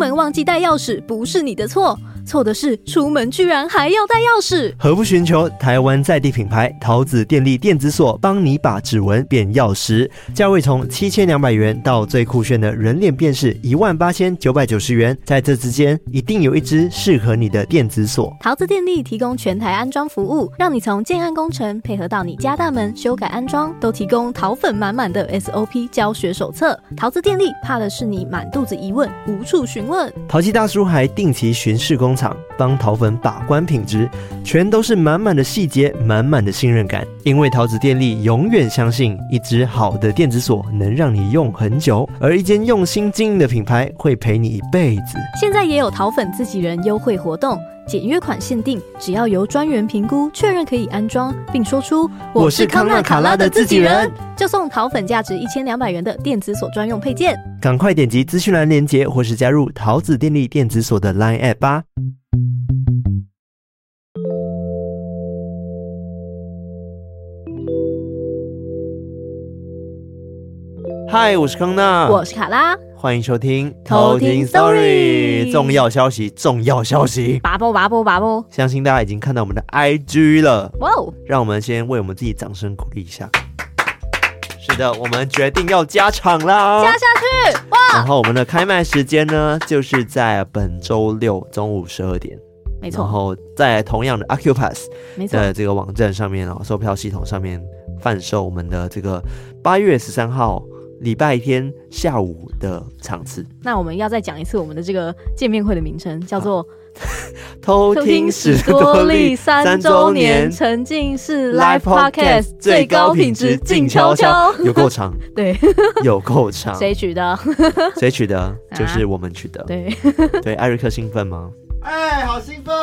门忘记带钥匙，不是你的错。错的是，出门居然还要带钥匙。何不寻求台湾在地品牌桃子电力电子锁，帮你把指纹变钥匙？价位从七千两百元到最酷炫的人脸辨识一万八千九百九十元，在这之间一定有一只适合你的电子锁。桃子电力提供全台安装服务，让你从建案工程配合到你家大门修改安装，都提供桃粉满满的 SOP 教学手册。桃子电力怕的是你满肚子疑问无处询问。淘气大叔还定期巡视工。帮桃粉把关品质，全都是满满的细节，满满的信任感。因为桃子电力永远相信，一只好的电子锁能让你用很久，而一间用心经营的品牌会陪你一辈子。现在也有桃粉自己人优惠活动，简约款限定，只要由专员评估确认可以安装，并说出我是康纳卡拉的自己人，就送桃粉价值一千两百元的电子锁专用配件。赶快点击资讯栏链接，或是加入桃子电力电子锁的 Line App 吧。嗨，我是康纳，我是卡拉，欢迎收听偷听 Story。重要消息，重要消息，拔波拔波拔波！相信大家已经看到我们的 IG 了，哇哦！让我们先为我们自己掌声鼓励一下。是的，我们决定要加场啦，加下去！哇！然后我们的开卖时间呢，就是在本周六中午十二点，没错。然后在同样的 Accupass 的这个网站上面哦，售票系统上面贩售我们的这个八月十三号。礼拜天下午的场次，那我们要再讲一次我们的这个见面会的名称，叫做“ 偷听史多利三周年沉浸式 Live Podcast 最高品质静悄悄”，有够长，对，有够长，谁取的？谁取的？就是我们取的。对。对，艾瑞克兴奋吗？哎，好兴奋！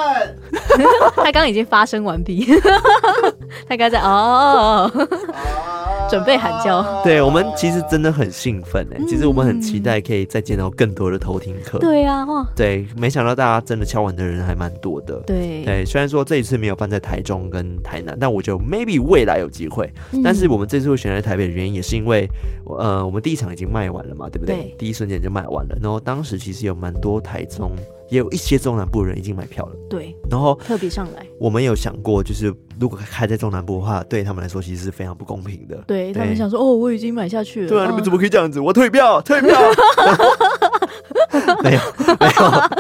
他刚刚已经发声完毕，他刚在哦。准备喊叫，对，我们其实真的很兴奋哎，其实我们很期待可以再见到更多的偷听客。对啊，哇，对，没想到大家真的敲完的人还蛮多的。对对，虽然说这一次没有办在台中跟台南，但我觉得 maybe 未来有机会。但是我们这次会选在台北的原因也是因为，呃，我们第一场已经卖完了嘛，对不对？对，第一瞬间就卖完了。然后当时其实有蛮多台中。也有一些中南部人已经买票了，对，然后特别上来，我们有想过，就是如果开在中南部的话，对他们来说其实是非常不公平的。对，对他们想说，哦，我已经买下去了，对啊，你们怎么可以这样子？我退票，退票。没有，没有。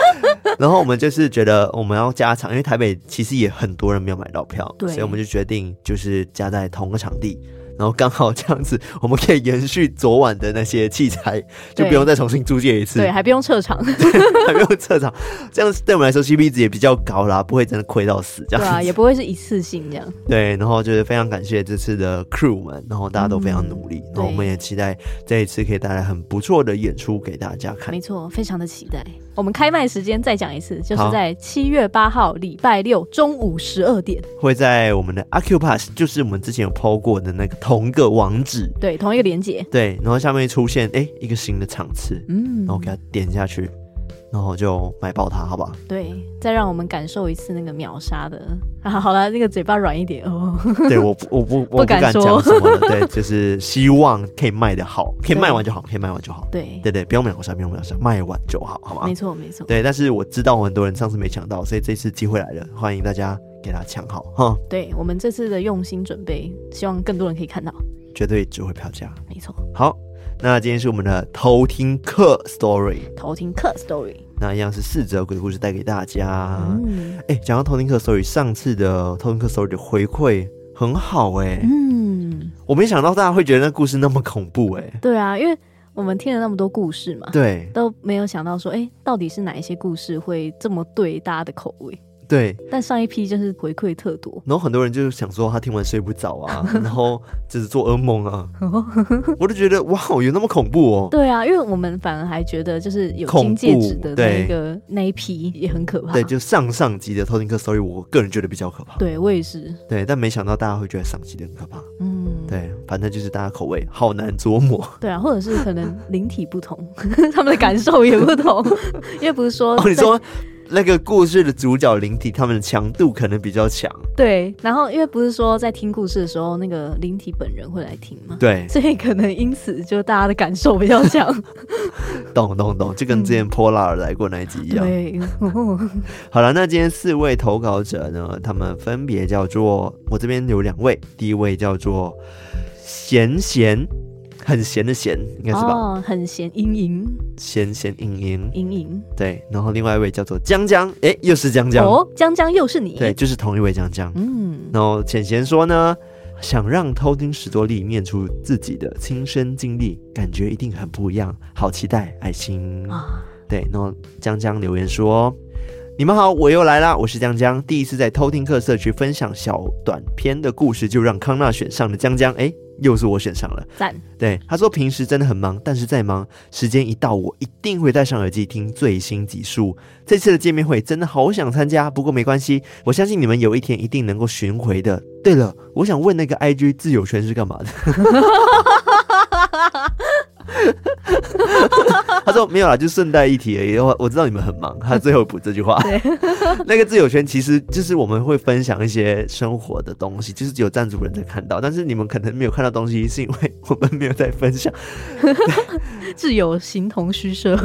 然后我们就是觉得我们要加场，因为台北其实也很多人没有买到票，对，所以我们就决定就是加在同个场地。然后刚好这样子，我们可以延续昨晚的那些器材，就不用再重新租借一次，对，还不用撤场，还不用撤场，这样对我们来说 CP 值也比较高啦，不会真的亏到死，这样子对啊，也不会是一次性这样。对，然后就是非常感谢这次的 crew 们，然后大家都非常努力，嗯、然后我们也期待这一次可以带来很不错的演出给大家看。没错，非常的期待。我们开卖时间再讲一次，就是在七月八号礼拜六中午十二点，会在我们的 Accupass，就是我们之前有 PO 过的那个同个网址，对，同一个连接，对，然后下面出现哎一个新的场次，嗯，然后给它点下去。然后就买爆它，好不好？对，再让我们感受一次那个秒杀的啊！好了，那个嘴巴软一点哦。对，我不，我不，我不敢讲什么了。对，就是希望可以卖的好，可以卖完就好，可以卖完就好。对，对对，不用秒杀，不用秒杀，卖完就好，好吗？没错，没错。对，但是我知道很多人上次没抢到，所以这次机会来了，欢迎大家给他抢好哈。对，我们这次的用心准备，希望更多人可以看到，绝对值回票价。没错。好。那今天是我们的偷听客 story，偷听客 story，那一样是四则鬼故事带给大家。嗯，哎、讲到偷听客 story，上次的偷听客 story 的回馈很好哎、嗯，我没想到大家会觉得那故事那么恐怖哎、对啊，因为我们听了那么多故事嘛，对。都没有想到说，哎，到底是哪一些故事会这么对大家的口味？对，但上一批就是回馈特多，然后很多人就是想说他听完睡不着啊，然后就是做噩梦啊，我就觉得哇，有那么恐怖哦？对啊，因为我们反而还觉得就是有金戒指的那一个那一批也很可怕，对，就上上集的偷听客 story，我个人觉得比较可怕，对我也是，对，但没想到大家会觉得上集的很可怕，嗯，对，反正就是大家口味好难琢磨，对啊，或者是可能灵体不同，他们的感受也不同，因为不是说哦，你说。那个故事的主角灵体，他们的强度可能比较强。对，然后因为不是说在听故事的时候，那个灵体本人会来听吗？对，所以可能因此就大家的感受比较强。懂懂懂，就跟之前 Polar 来过那一集一样。对，好了，那今天四位投稿者呢，他们分别叫做，我这边有两位，第一位叫做咸咸。很咸的咸，应该是吧？哦，很咸，盈盈，咸咸盈盈，盈盈。对，然后另外一位叫做江江，哎，又是江江哦，江江又是你，对，就是同一位江江。嗯，然后浅贤说呢，想让偷听史多利念出自己的亲身经历，感觉一定很不一样，好期待，爱心啊。对，然后江江留言说。你们好，我又来啦！我是江江，第一次在偷听客社区分享小短篇的故事，就让康纳选上了江江，哎，又是我选上了，赞！对，他说平时真的很忙，但是再忙，时间一到，我一定会戴上耳机听最新集数。这次的见面会真的好想参加，不过没关系，我相信你们有一天一定能够寻回的。对了，我想问那个 IG 自由权是干嘛的？他说没有啦，就顺带一提而已。我我知道你们很忙，他最后补这句话。那个自由圈其实就是我们会分享一些生活的东西，就是只有赞助人才看到，但是你们可能没有看到东西，是因为我们没有在分享。自由形同虚设，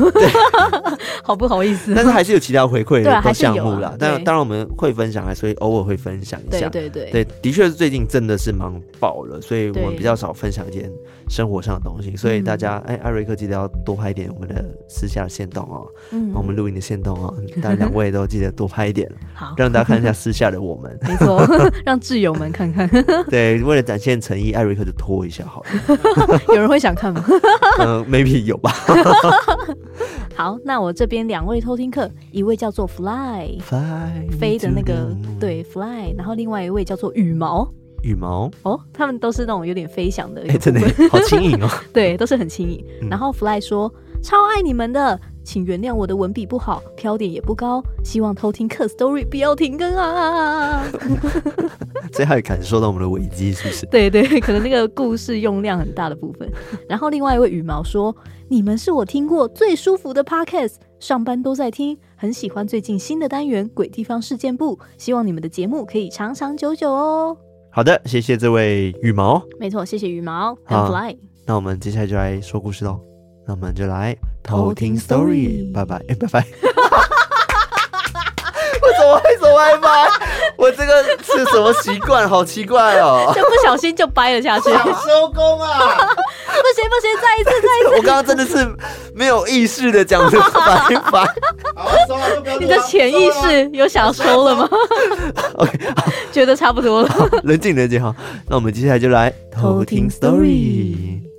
好不好意思？但是还是有其他回馈的项目啦。啊、但当然我们会分享，还是会偶尔会分享一下。对对对，对，的确是最近真的是忙爆了，所以我们比较少分享一点生活上的东西。所以大家，哎、嗯，艾瑞克记得要多拍一点我们的私下的线动哦，嗯，我们录音的线动哦，大家两位都记得多拍一点，好，让大家看一下私下的我们。没错，让挚友们看看。对，为了展现诚意，艾瑞克就拖一下好了。有人会想看吗？嗯，maybe 有吧。好，那我这边两位偷听客，一位叫做 Fly，Fly Fly 飞的那个对 Fly，然后另外一位叫做羽毛，羽毛哦，他们都是那种有点飞翔的，哎、欸，真的好轻盈哦。对，都是很轻盈。然后 Fly 说、嗯、超爱你们的，请原谅我的文笔不好，飘点也不高，希望偷听客 story 不要停更啊。所以他也感受到我们的危机，是不是？对对，可能那个故事用量很大的部分。然后另外一位羽毛说。你们是我听过最舒服的 podcast，上班都在听，很喜欢最近新的单元《鬼地方事件簿》，希望你们的节目可以长长久久哦。好的，谢谢这位羽毛。没错，谢谢羽毛。好，Fly。那我们接下来就来说故事喽。那我们就来偷听 story，拜拜，哎，拜拜。为什么会说拜拜？我这个是什么习惯？好奇怪哦！就不小心就掰了下去。想收工啊！不行不行，再一次再一次。我刚刚真的是没有意识的讲这个拜拜。好，收了就不要。你的潜意识有想收了吗？OK，觉得差不多了。冷静冷静哈，那我们接下来就来偷听 story。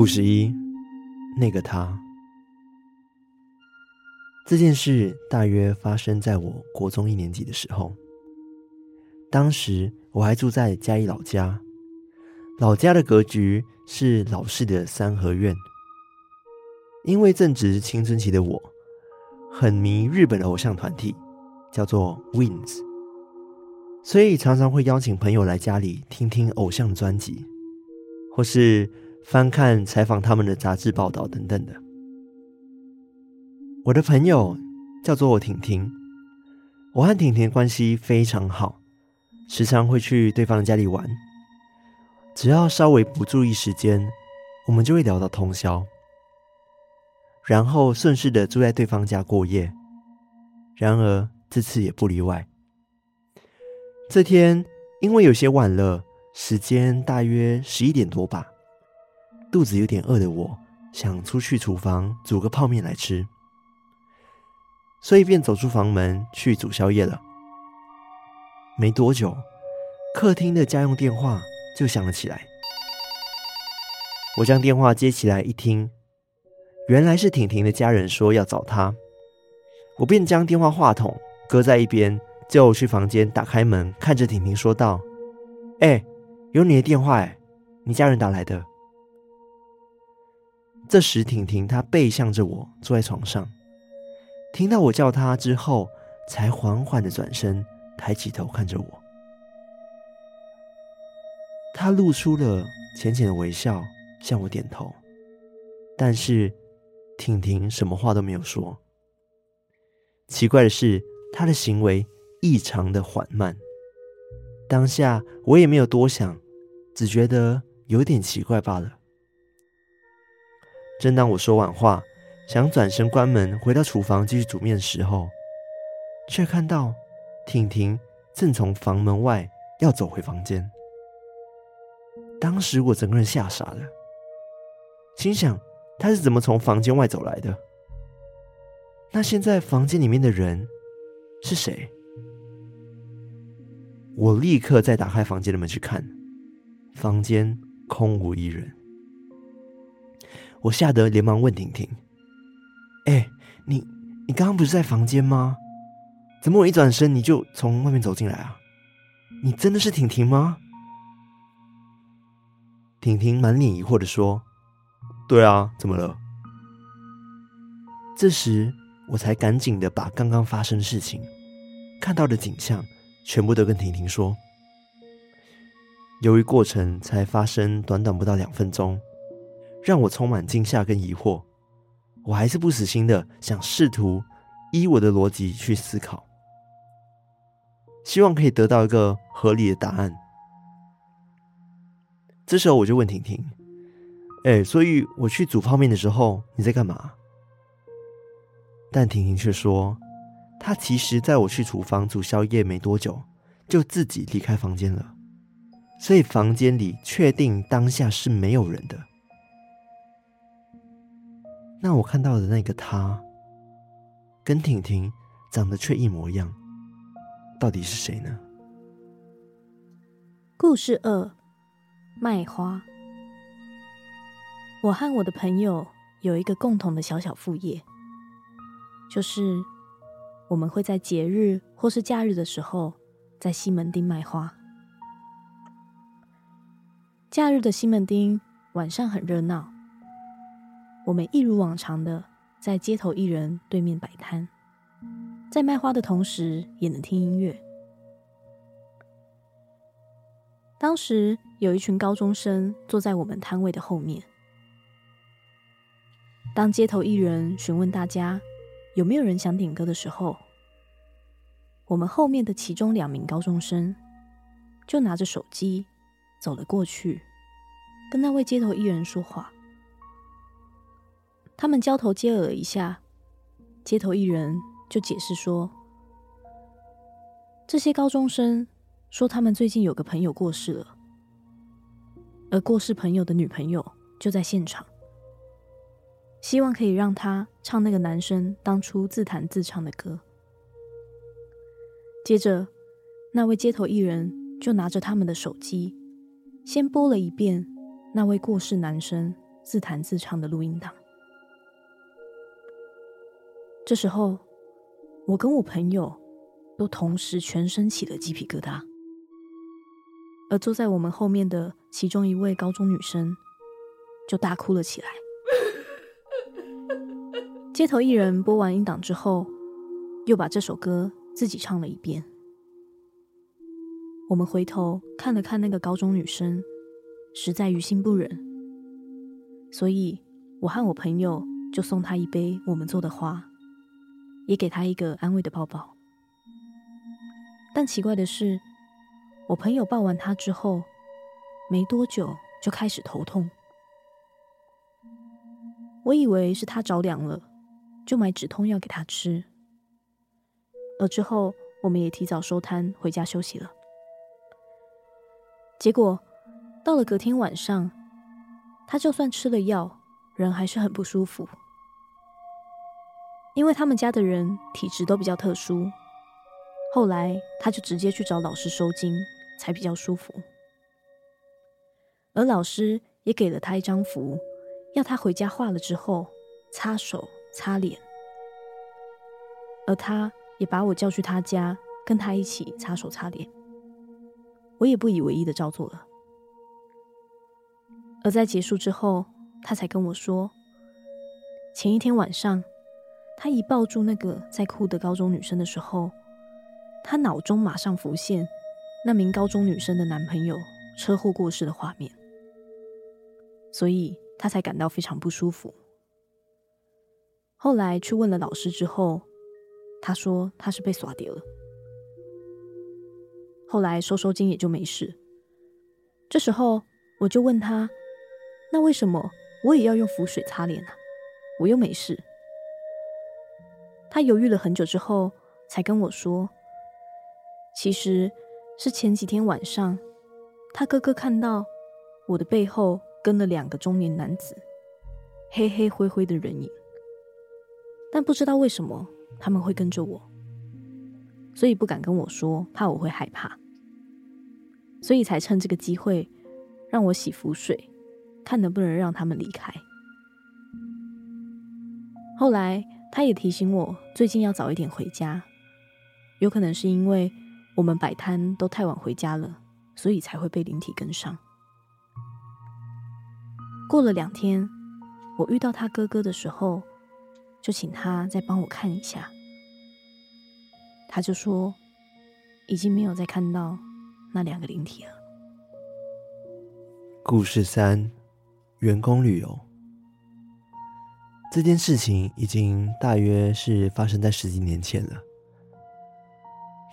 故事一，那个他。这件事大约发生在我国中一年级的时候。当时我还住在嘉义老家，老家的格局是老式的三合院。因为正值青春期的我，很迷日本的偶像团体，叫做 Wings，所以常常会邀请朋友来家里听听偶像专辑，或是。翻看采访他们的杂志报道等等的。我的朋友叫做婷婷，我和婷婷关系非常好，时常会去对方家里玩。只要稍微不注意时间，我们就会聊到通宵。然后顺势的住在对方家过夜。然而这次也不例外。这天因为有些晚了，时间大约十一点多吧，肚子有点饿的我，想出去厨房煮个泡面来吃，所以便走出房门去煮宵夜了。没多久，客厅的家用电话就响了起来。我将电话接起来一听，原来是婷婷的家人说要找她，我便将电话话筒搁在一边，就去房间打开门，看着婷婷说道：“哎，有你的电话哎，你家人打来的。”这时，婷婷她背向着我坐在床上，听到我叫她之后，才缓缓的转身。抬起头看着我，她露出了浅浅的微笑，向我点头。但是婷婷什么话都没有说。奇怪的是，她的行为异常的缓慢。当下我也没有多想，只觉得有点奇怪罢了。正当我说完话，想转身关门回到厨房继续煮面的时候，却看到。婷婷正从房门外要走回房间，当时我整个人吓傻了，心想她是怎么从房间外走来的？那现在房间里面的人是谁？我立刻再打开房间的门去看，房间空无一人。我吓得连忙问婷婷：“哎，你你刚刚不是在房间吗？”怎么我一转身你就从外面走进来啊？你真的是婷婷吗？婷婷满脸疑惑的说：“对啊，怎么了？”这时我才赶紧的把刚刚发生的事情、看到的景象全部都跟婷婷说。由于过程才发生短短不到两分钟，让我充满惊吓跟疑惑，我还是不死心的想试图依我的逻辑去思考。希望可以得到一个合理的答案。这时候我就问婷婷：“哎，所以我去煮泡面的时候，你在干嘛？”但婷婷却说：“她其实在我去厨房煮宵夜没多久，就自己离开房间了，所以房间里确定当下是没有人的。那我看到的那个他，跟婷婷长得却一模一样。”到底是谁呢？故事二：卖花。我和我的朋友有一个共同的小小副业，就是我们会在节日或是假日的时候，在西门町卖花。假日的西门町晚上很热闹，我们一如往常的在街头艺人对面摆摊。在卖花的同时，也能听音乐。当时有一群高中生坐在我们摊位的后面。当街头艺人询问大家有没有人想点歌的时候，我们后面的其中两名高中生就拿着手机走了过去，跟那位街头艺人说话。他们交头接耳一下，街头艺人。就解释说，这些高中生说他们最近有个朋友过世了，而过世朋友的女朋友就在现场，希望可以让他唱那个男生当初自弹自唱的歌。接着，那位街头艺人就拿着他们的手机，先播了一遍那位过世男生自弹自唱的录音档。这时候，我跟我朋友都同时全身起了鸡皮疙瘩，而坐在我们后面的其中一位高中女生就大哭了起来。街头艺人播完音档之后，又把这首歌自己唱了一遍。我们回头看了看那个高中女生，实在于心不忍，所以我和我朋友就送她一杯我们做的花。也给他一个安慰的抱抱，但奇怪的是，我朋友抱完他之后，没多久就开始头痛。我以为是他着凉了，就买止痛药给他吃。而之后，我们也提早收摊回家休息了。结果到了隔天晚上，他就算吃了药，人还是很不舒服。因为他们家的人体质都比较特殊，后来他就直接去找老师收惊，才比较舒服。而老师也给了他一张符，要他回家画了之后擦手擦脸，而他也把我叫去他家，跟他一起擦手擦脸。我也不以为意的照做了。而在结束之后，他才跟我说，前一天晚上，他一抱住那个在哭的高中女生的时候，他脑中马上浮现那名高中女生的男朋友车祸过世的画面，所以他才感到非常不舒服。后来去问了老师之后，他说他是被耍掉了。后来收收金也就没事。这时候我就问他，那为什么我也要用浮水擦脸呢？我又没事。他犹豫了很久之后，才跟我说，其实是前几天晚上，他哥哥看到我的背后跟了两个中年男子，黑黑灰灰的人影，但不知道为什么他们会跟着我，所以不敢跟我说，怕我会害怕，所以才趁这个机会让我洗浮水，看能不能让他们离开。后来。他也提醒我最近要早一点回家，有可能是因为我们摆摊都太晚回家了，所以才会被灵体跟上。过了两天，我遇到他哥哥的时候，就请他再帮我看一下。他就说已经没有再看到那两个灵体了。故事三：员工旅游。这件事情已经大约是发生在十几年前了。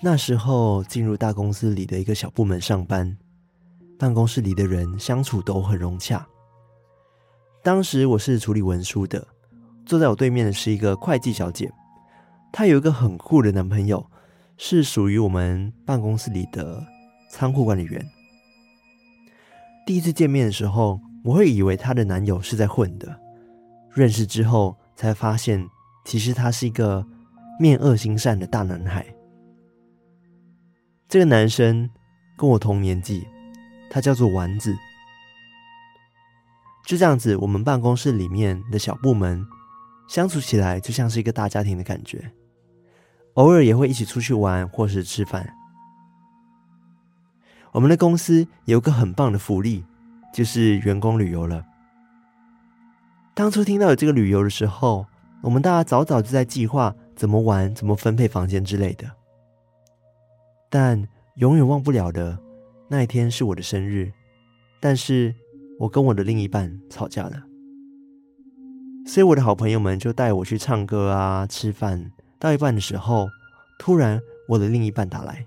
那时候进入大公司里的一个小部门上班，办公室里的人相处都很融洽。当时我是处理文书的，坐在我对面的是一个会计小姐，她有一个很酷的男朋友，是属于我们办公室里的仓库管理员。第一次见面的时候，我会以为她的男友是在混的。认识之后才发现，其实他是一个面恶心善的大男孩。这个男生跟我同年纪，他叫做丸子。就这样子，我们办公室里面的小部门相处起来就像是一个大家庭的感觉，偶尔也会一起出去玩或是吃饭。我们的公司有个很棒的福利，就是员工旅游了。当初听到有这个旅游的时候，我们大家早早就在计划怎么玩、怎么分配房间之类的。但永远忘不了的那一天是我的生日，但是我跟我的另一半吵架了，所以我的好朋友们就带我去唱歌啊、吃饭。到一半的时候，突然我的另一半打来，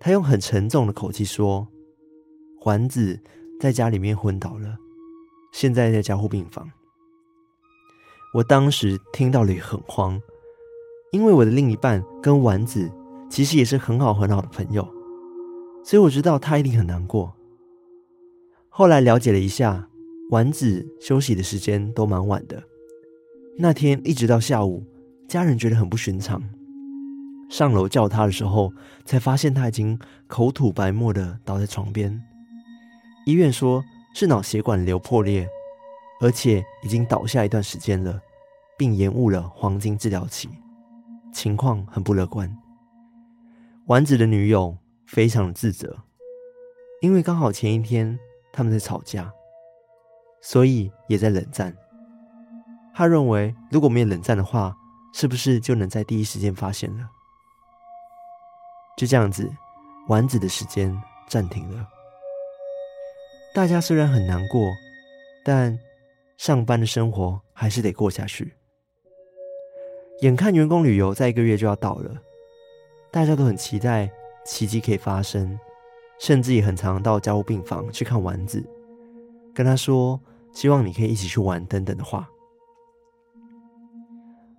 他用很沉重的口气说：“环子在家里面昏倒了，现在在加护病房。”我当时听到了也很慌，因为我的另一半跟丸子其实也是很好很好的朋友，所以我知道他一定很难过。后来了解了一下，丸子休息的时间都蛮晚的，那天一直到下午，家人觉得很不寻常，上楼叫他的时候，才发现他已经口吐白沫的倒在床边，医院说是脑血管瘤破裂。而且已经倒下一段时间了，并延误了黄金治疗期，情况很不乐观。丸子的女友非常的自责，因为刚好前一天他们在吵架，所以也在冷战。他认为如果没有冷战的话，是不是就能在第一时间发现了？就这样子，丸子的时间暂停了。大家虽然很难过，但。上班的生活还是得过下去。眼看员工旅游在一个月就要到了，大家都很期待奇迹可以发生，甚至也很常到加护病房去看丸子，跟他说希望你可以一起去玩等等的话。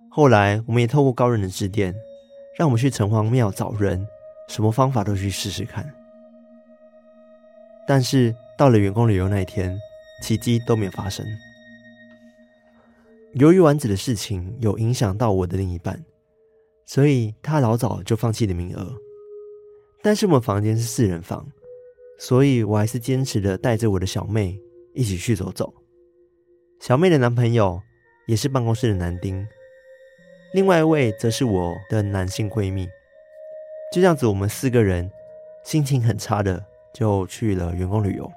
后来我们也透过高人的指点，让我们去城隍庙找人，什么方法都去试试看。但是到了员工旅游那一天，奇迹都没有发生。由于丸子的事情有影响到我的另一半，所以他老早就放弃了名额。但是我们房间是四人房，所以我还是坚持的带着我的小妹一起去走走。小妹的男朋友也是办公室的男丁，另外一位则是我的男性闺蜜。就这样子，我们四个人心情很差的就去了员工旅游。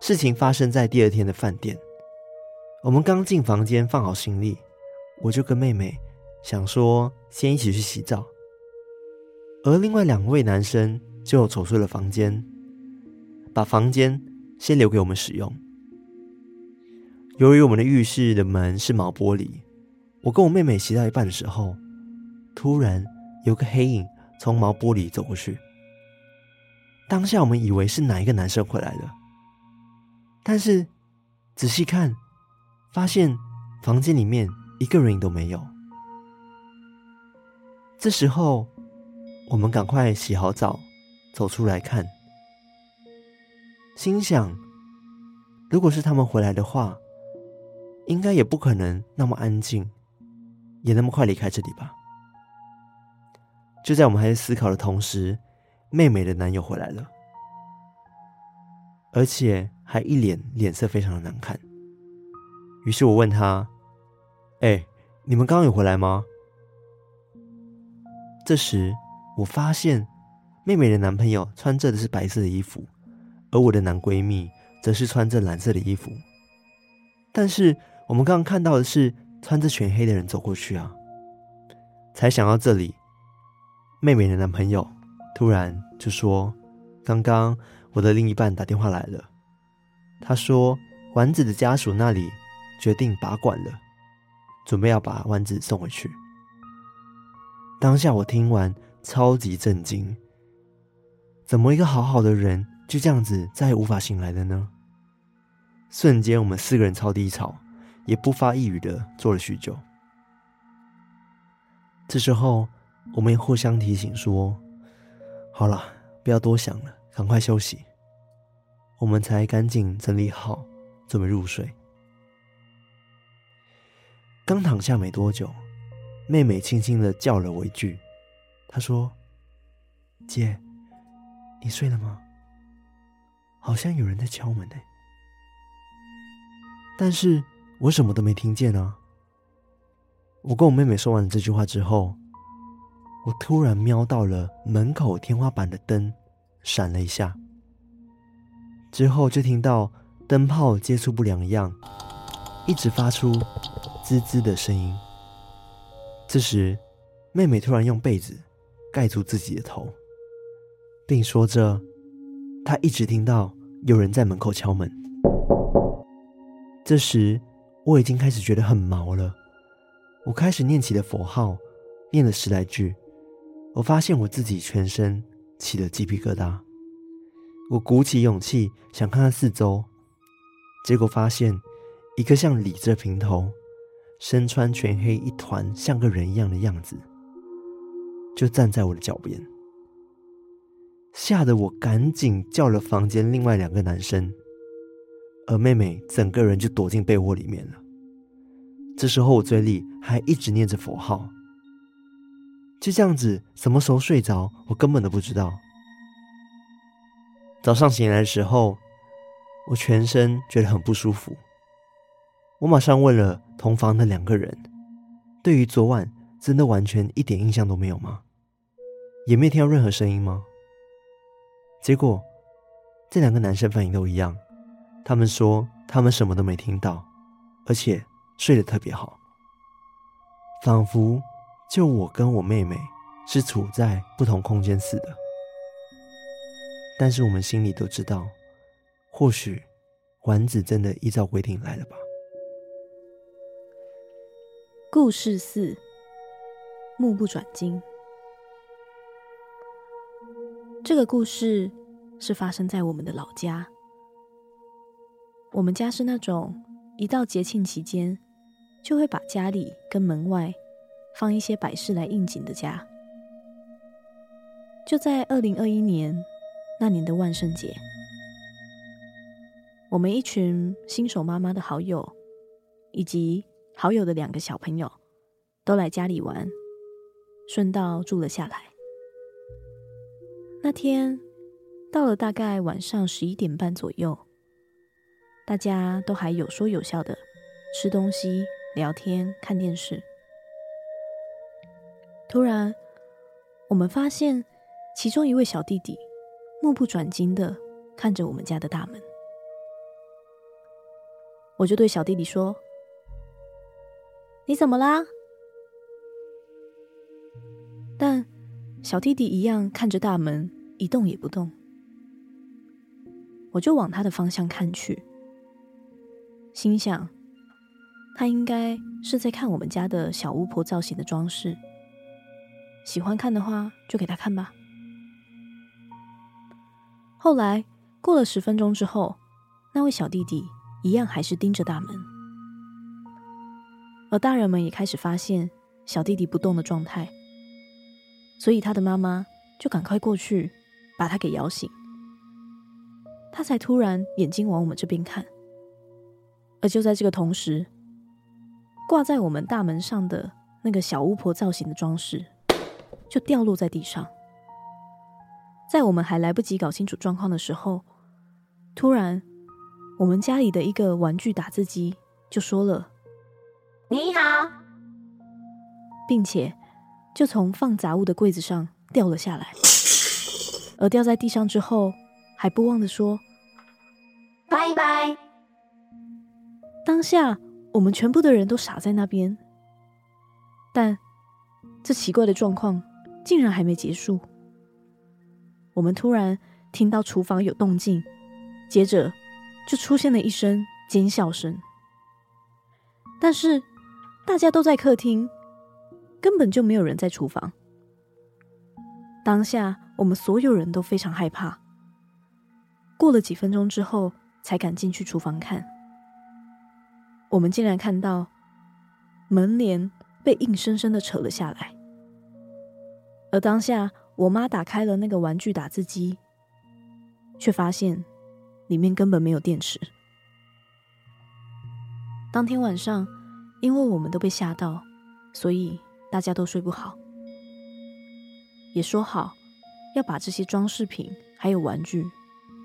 事情发生在第二天的饭店。我们刚进房间放好行李，我就跟妹妹想说先一起去洗澡，而另外两位男生就走出了房间，把房间先留给我们使用。由于我们的浴室的门是毛玻璃，我跟我妹妹洗到一半的时候，突然有个黑影从毛玻璃走过去。当下我们以为是哪一个男生回来了，但是仔细看。发现房间里面一个人影都没有。这时候，我们赶快洗好澡，走出来看，心想：如果是他们回来的话，应该也不可能那么安静，也那么快离开这里吧。就在我们还在思考的同时，妹妹的男友回来了，而且还一脸脸色非常的难看。于是我问他：“哎，你们刚刚有回来吗？”这时我发现妹妹的男朋友穿着的是白色的衣服，而我的男闺蜜则是穿着蓝色的衣服。但是我们刚刚看到的是穿着全黑的人走过去啊！才想到这里，妹妹的男朋友突然就说：“刚刚我的另一半打电话来了，他说丸子的家属那里。”决定拔管了，准备要把丸子送回去。当下我听完超级震惊，怎么一个好好的人就这样子再也无法醒来了呢？瞬间我们四个人超低潮，也不发一语的坐了许久。这时候我们也互相提醒说：“好了，不要多想了，赶快休息。”我们才赶紧整理好，准备入睡。刚躺下没多久，妹妹轻轻的叫了我一句，她说：“姐，你睡了吗？好像有人在敲门呢。”但是我什么都没听见啊。我跟我妹妹说完这句话之后，我突然瞄到了门口天花板的灯闪了一下，之后就听到灯泡接触不良一样，一直发出。滋滋的声音。这时，妹妹突然用被子盖住自己的头，并说着：“她一直听到有人在门口敲门。”这时，我已经开始觉得很毛了。我开始念起了佛号，念了十来句。我发现我自己全身起了鸡皮疙瘩。我鼓起勇气想看看四周，结果发现一个像李子的平头。身穿全黑一团，像个人一样的样子，就站在我的脚边，吓得我赶紧叫了房间另外两个男生，而妹妹整个人就躲进被窝里面了。这时候我嘴里还一直念着佛号，就这样子，什么时候睡着，我根本都不知道。早上醒来的时候，我全身觉得很不舒服。我马上问了同房的两个人，对于昨晚真的完全一点印象都没有吗？也没听到任何声音吗？结果这两个男生反应都一样，他们说他们什么都没听到，而且睡得特别好，仿佛就我跟我妹妹是处在不同空间似的。但是我们心里都知道，或许丸子真的依照规定来了吧。故事四：目不转睛。这个故事是发生在我们的老家。我们家是那种一到节庆期间，就会把家里跟门外放一些摆饰来应景的家。就在二零二一年那年的万圣节，我们一群新手妈妈的好友，以及好友的两个小朋友，都来家里玩，顺道住了下来。那天到了大概晚上十一点半左右，大家都还有说有笑的吃东西、聊天、看电视。突然，我们发现其中一位小弟弟目不转睛的看着我们家的大门。我就对小弟弟说：“你怎么啦？”但小弟弟一样看着大门，一动也不动。我就往他的方向看去，心想他应该是在看我们家的小巫婆造型的装饰。喜欢看的话，就给他看吧。后来过了十分钟之后，那位小弟弟一样还是盯着大门，而大人们也开始发现小弟弟不动的状态。所以他的妈妈就赶快过去把他给摇醒，他才突然眼睛往我们这边看。而就在这个同时，挂在我们大门上的那个小巫婆造型的装饰就掉落在地上。在我们还来不及搞清楚状况的时候，突然我们家里的一个玩具打字机就说了：“你好”，并且。就从放杂物的柜子上掉了下来，而掉在地上之后，还不忘的说：“拜拜。”当下，我们全部的人都傻在那边。但这奇怪的状况竟然还没结束，我们突然听到厨房有动静，接着就出现了一声尖笑声。但是大家都在客厅。根本就没有人在厨房。当下，我们所有人都非常害怕。过了几分钟之后，才敢进去厨房看。我们竟然看到门帘被硬生生的扯了下来。而当下，我妈打开了那个玩具打字机，却发现里面根本没有电池。当天晚上，因为我们都被吓到，所以。大家都睡不好，也说好要把这些装饰品还有玩具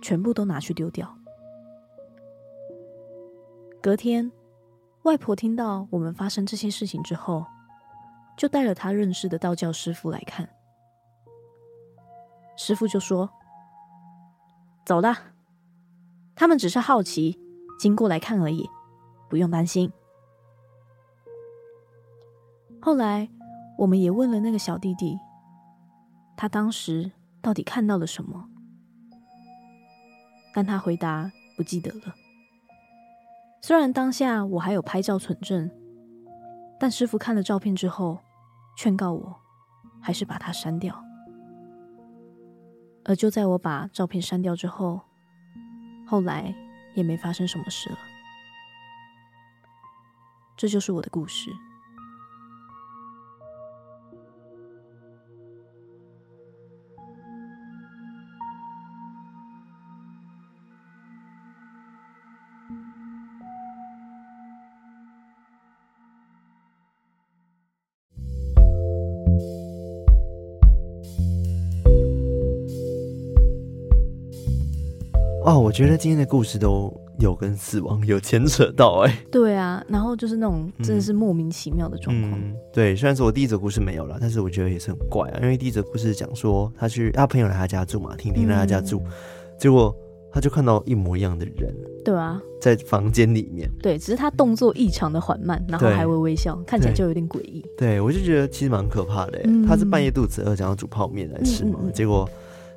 全部都拿去丢掉。隔天，外婆听到我们发生这些事情之后，就带了她认识的道教师傅来看。师傅就说：“走了，他们只是好奇，经过来看而已，不用担心。”后来。我们也问了那个小弟弟，他当时到底看到了什么？但他回答不记得了。虽然当下我还有拍照存证，但师傅看了照片之后，劝告我还是把它删掉。而就在我把照片删掉之后，后来也没发生什么事了。这就是我的故事。我觉得今天的故事都有跟死亡有牵扯到哎。对啊，然后就是那种真的是莫名其妙的状况。嗯嗯、对，虽然说我第一则故事没有了，但是我觉得也是很怪啊。因为第一则故事讲说他去他朋友来他家住嘛，婷婷来他家住，嗯、结果他就看到一模一样的人。对啊，在房间里面。对，只是他动作异常的缓慢，然后还会微笑，看起来就有点诡异。对，我就觉得其实蛮可怕的。嗯、他是半夜肚子饿，想要煮泡面来吃嘛，结果。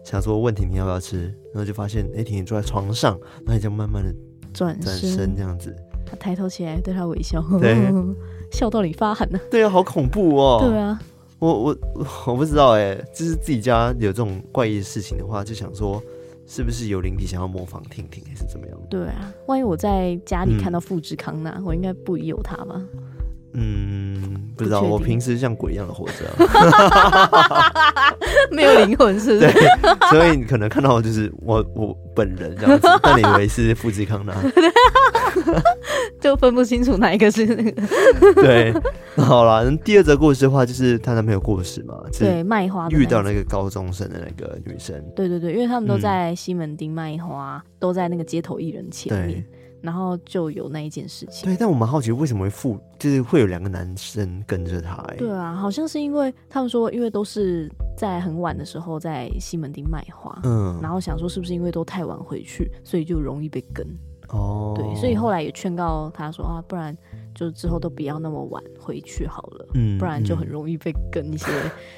想说问婷婷要不要吃，然后就发现哎，婷婷坐在床上，然后也就慢慢的转转身这样子。他抬头起来对他微笑，对，笑到你发寒呢。对啊，好恐怖哦。对啊，我我我不知道哎，就是自己家有这种怪异的事情的话，就想说是不是有灵体想要模仿婷婷，还是怎么样？对啊，万一我在家里看到复制康纳，嗯、我应该不疑有他吧？嗯，不知道，我平时像鬼一样的活着、啊，没有灵魂是不对是？，所以你可能看到的就是我我本人这样子，但你以为是富士康呢，就分不清楚哪一个是那个。对，好啦，第二则故事的话，就是她男朋友过世嘛，对，卖花遇到那个高中生的那个女生，对对对，因为他们都嗯。在西门町卖花，都在那个街头艺人前面。对，然后就有那一件事情。对，但我蛮好奇为什么会附，就是会有两个男生跟着他、欸，对啊，好像是因为他们说，因为都是在很晚的时候在西门町卖花，嗯，然后想说是不是因为都太晚回去，所以就容易被跟。哦，对，所以后来也劝告他说啊，不然就之后都不要那么晚回去好了，嗯不然就很嗯容易被跟一些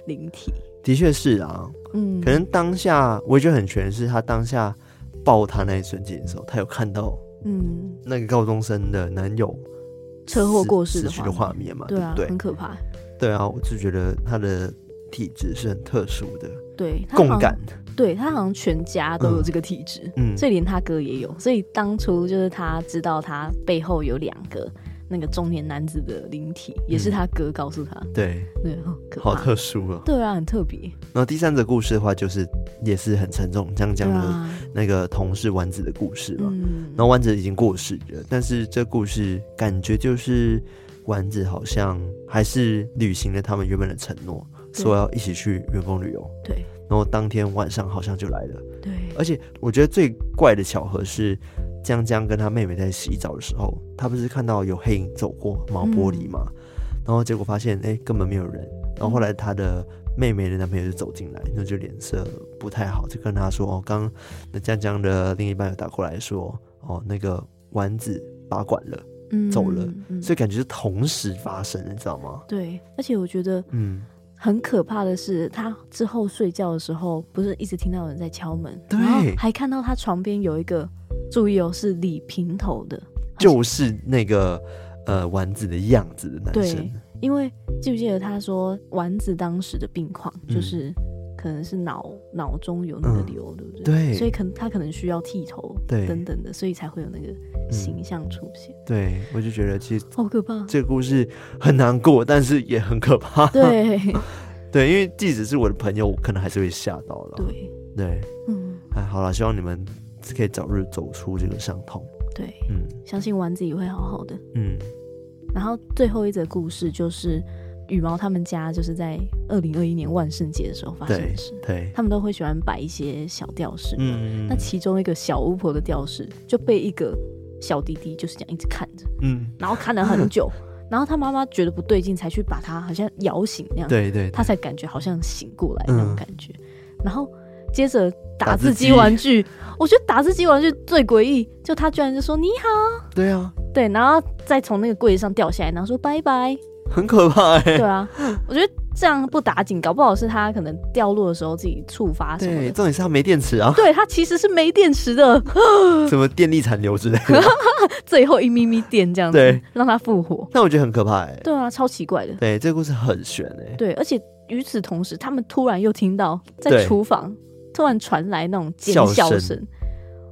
灵体。的确是啊，嗯，可能当下我觉得很全是他当下抱他那一瞬间的时候，他有看到嗯，那个高中生的男友车祸过世的死去的画面嘛，对啊，很？可怕。对啊，我就觉得他的体质是很特殊的，对，共感，对他好像全家都有这个体质，嗯，所以连他哥也有。所以当初就是他知道他背后有两个那个中年男子的灵体，也是他哥告诉他。对，对，哦可怕好特殊哦。对啊，很特别。然后第三则故事的话，就是也是很沉重，这样讲的那个同事丸子的故事嘛。嗯，然后丸子已经过世了，但是这故事感觉就是丸子好像还是履行了他们原本的承诺，对说要一起去员工旅游。对然后当天晚上好像就来了，对，而且我觉得最怪的巧合是，江江跟他妹妹在洗澡的时候，他不是看到有黑影走过毛玻璃嘛，然后结果发现哎根本没有人，然后后来他的妹妹的男朋友就走进来，那就脸色不太好，就跟他说哦，刚那江江的另一半有打过来说哦那个丸子拔管了，嗯走了。嗯。所以感觉是同时发生，你知道吗？对，而且我觉得嗯，很可怕的是，他之后睡觉的时候，不是一直听到有人在敲门，对。还看到他床边有一个，注意哦，是理平头的，就是那个呃丸子的样子的男生。对，因为记不记得他说丸子当时的病况嗯。就是可能是脑脑中有那个瘤，对不对？对。所以可能他可能需要剃头，对等等的，所以才会有那个形象出现，对我就觉得其实好可怕。这个故事很难过，但是也很可怕。对。对，因为即使是我的朋友，我可能还是会吓到了。对，对，嗯，哎，好了，希望你们可以早日走出这个伤痛。对，嗯。相信丸子也会好好的。嗯，然后最后一则故事就是羽毛他们家就是在二零二一年万圣节的时候发生的事，对，他们都会喜欢摆一些小吊饰。嗯。那其中一个小巫婆的吊饰就被一个小弟弟就是这样一直看着，嗯，然后看了很久，然后他妈妈觉得不对劲，才去把他好像摇醒那样，对对，他才感觉好像醒过来那种嗯。感觉。然后接着打打字字机机玩具，我觉得打字机玩具最诡异，就他居然就说你好，对啊，对，然后再从那个柜子上掉下来，然后说拜拜。很可怕哎。对啊，我觉得这样不打紧，搞不好是他可能掉落的时候自己触发什么对，重点是他没电池啊，对，他其实是没电池的，什么电力残留之类的。最后一咪咪电这样子，对，让他复活。那我觉得很可怕哎。对啊，超奇怪的。对，这个故事很悬哎。对，而且与此同时，他们突然又听到在对厨房突然传来那种尖笑声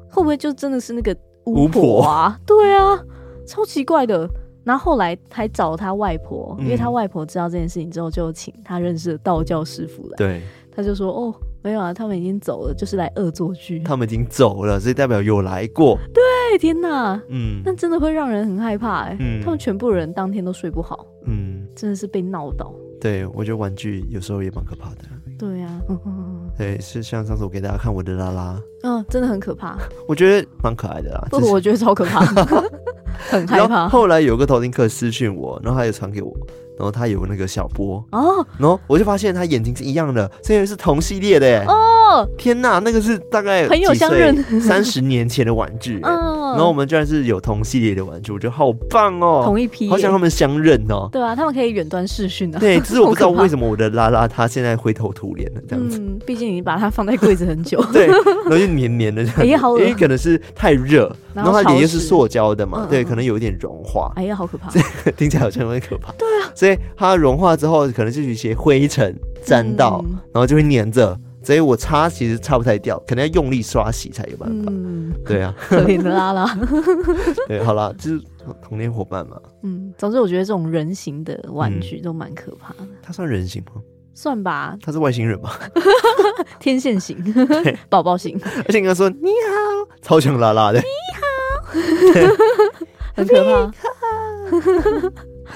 会不会就真的是那个巫巫婆啊？对啊，超奇怪的。然后后来还找他外婆，因为他嗯外婆知道这件事情之后，就请他认识的道教师傅来。对，他就说：“哦，没有啊，他们已经走了，就是来恶作剧。他们已经走了，所以代表有来过。对，天哪，嗯那真的会让人很害怕哎、嗯他们全部人当天都睡不好，嗯，真的是被闹到。对，我觉得玩具有时候也蛮可怕的。对啊，嗯对，是像上次我给大家看我的拉拉，嗯，真的很可怕。我觉得蛮可爱的啦。不，就是我觉得超可怕，很害怕。后来有个头听客私讯我，然后他也传给我，然后他有那个小波，哦。然后我就发现他眼睛是一样的，这个是同系列的耶。哦，天哪，那个是大概很有相认。三十年前的玩具然后我们居然是有同系列的玩具，我觉得好棒哦，同一批，好想他们相认哦。对啊，他们可以远端视讯啊。对，只是我不知道为什么么 我的拉拉它现在灰头土脸的这样子。嗯，毕竟你把它放在柜子很久。对，然后就黏黏的这样子，哎呀好恶因为可能是太热，然然后后它脸又是塑胶的嘛，对，可能有一点融化，哎呀，好可怕。听起来好像有点可怕。对啊，所以它融化之后，可能就有一些灰尘沾到，嗯然后就会黏着，所以我擦其实擦不太掉，可能要用力刷洗才有办法。嗯，对啊，可怜的拉拉。对，好啦，就是童年伙伴嘛。嗯，总之我觉得这种人形的玩具都蛮可怕的。它算人形吗？算吧。它是外星人吗？天线型，宝宝型。而且应该说你好，超强拉拉的。你好，很可怕，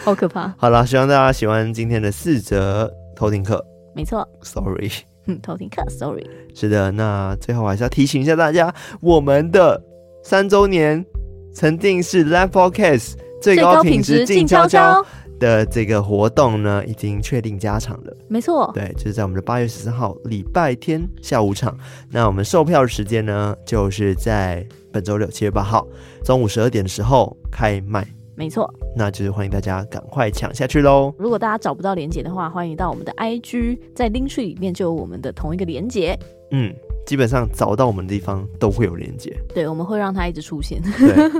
好可怕。好了，希望大家喜欢今天的四则偷听课。没错，Sorry。嗯，偷听课，Sorry。是的，那最后还是要提醒一下大家，我们的三周年沉浸式 Live Podcast 最高品质静悄悄的这个活动呢，已经确定加场了。没错，对，就是在我们的八月十四号礼拜天下午场。那我们售票的时间呢，就是在本周六七月八号中午十二点的时候开卖。没错，那就是欢迎大家赶快抢下去喽！如果大家找不到连接的话，欢迎到我们的 IG，在 Linktree 里面就有我们的同一个连接。嗯，基本上找到我们的地方都会有连接。对，我们会让它一直出现。对，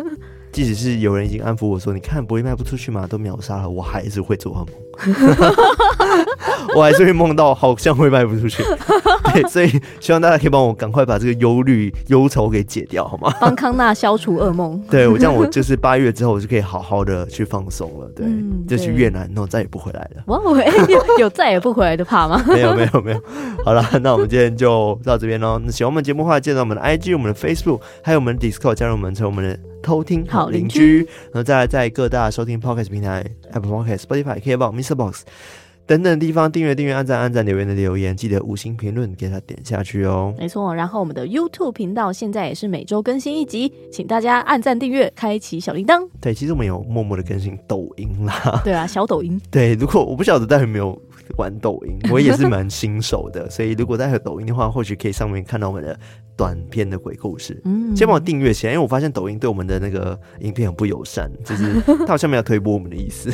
即使是有人已经安抚我说：“你看，不会卖不出去嘛，都秒杀了。”我还是会做噩梦。我还是会梦到好像会卖不出去，对，所以希望大家可以帮我赶快把这个忧虑忧愁给解掉，好吗？帮康纳消除噩梦。对，我这样，我就是八月之后我就可以好好的去放松了。对，嗯、就去越南，然后再也不回来了。哇，有有再也不回来的怕吗？没有，没有，没有。好了，那我们今天就到这边喽。那喜欢我们节目的话，记得我们的 IG、我们的 Facebook，还有我们的 Discord，加入我们成为我们的偷听好邻居。然后再来在各大收听 Podcast 平台，Apple Podcast、Spotify、KKBOX、MixerBox。等等地方订阅订阅按赞按赞留言的留言，记得五星评论给他点下去哦。没错，然后我们的 YouTube 频道现在也是每周更新一集，请大家按赞订阅，开启小铃铛。对，其实我们有默默的更新抖音啦。对啊，小抖音。对，如果我不晓得大家有没有玩抖音，我也是蛮新手的，所以如果大家有抖音的话，或许可以上面看到我们的短片的鬼故事。嗯，先帮我订阅起来，因为我发现抖音对我们的那个影片很不友善，就是它好像没有推播我们的意思。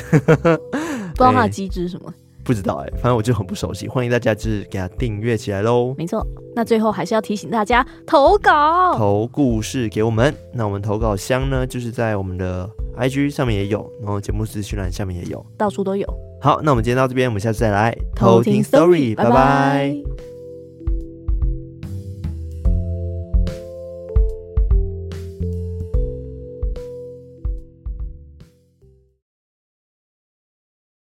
不知道它的机制是什么。不知道哎、欸，反正我就很不熟悉。欢迎大家就是给他订阅起来喽。没错，那最后还是要提醒大家投稿，投故事给我们。那我们投稿箱呢，就是在我们的 IG 上面也有，然后节目资讯栏下面也有，到处都有。好，那我们今天到这边，我们下次再来偷听 story，拜拜。拜拜。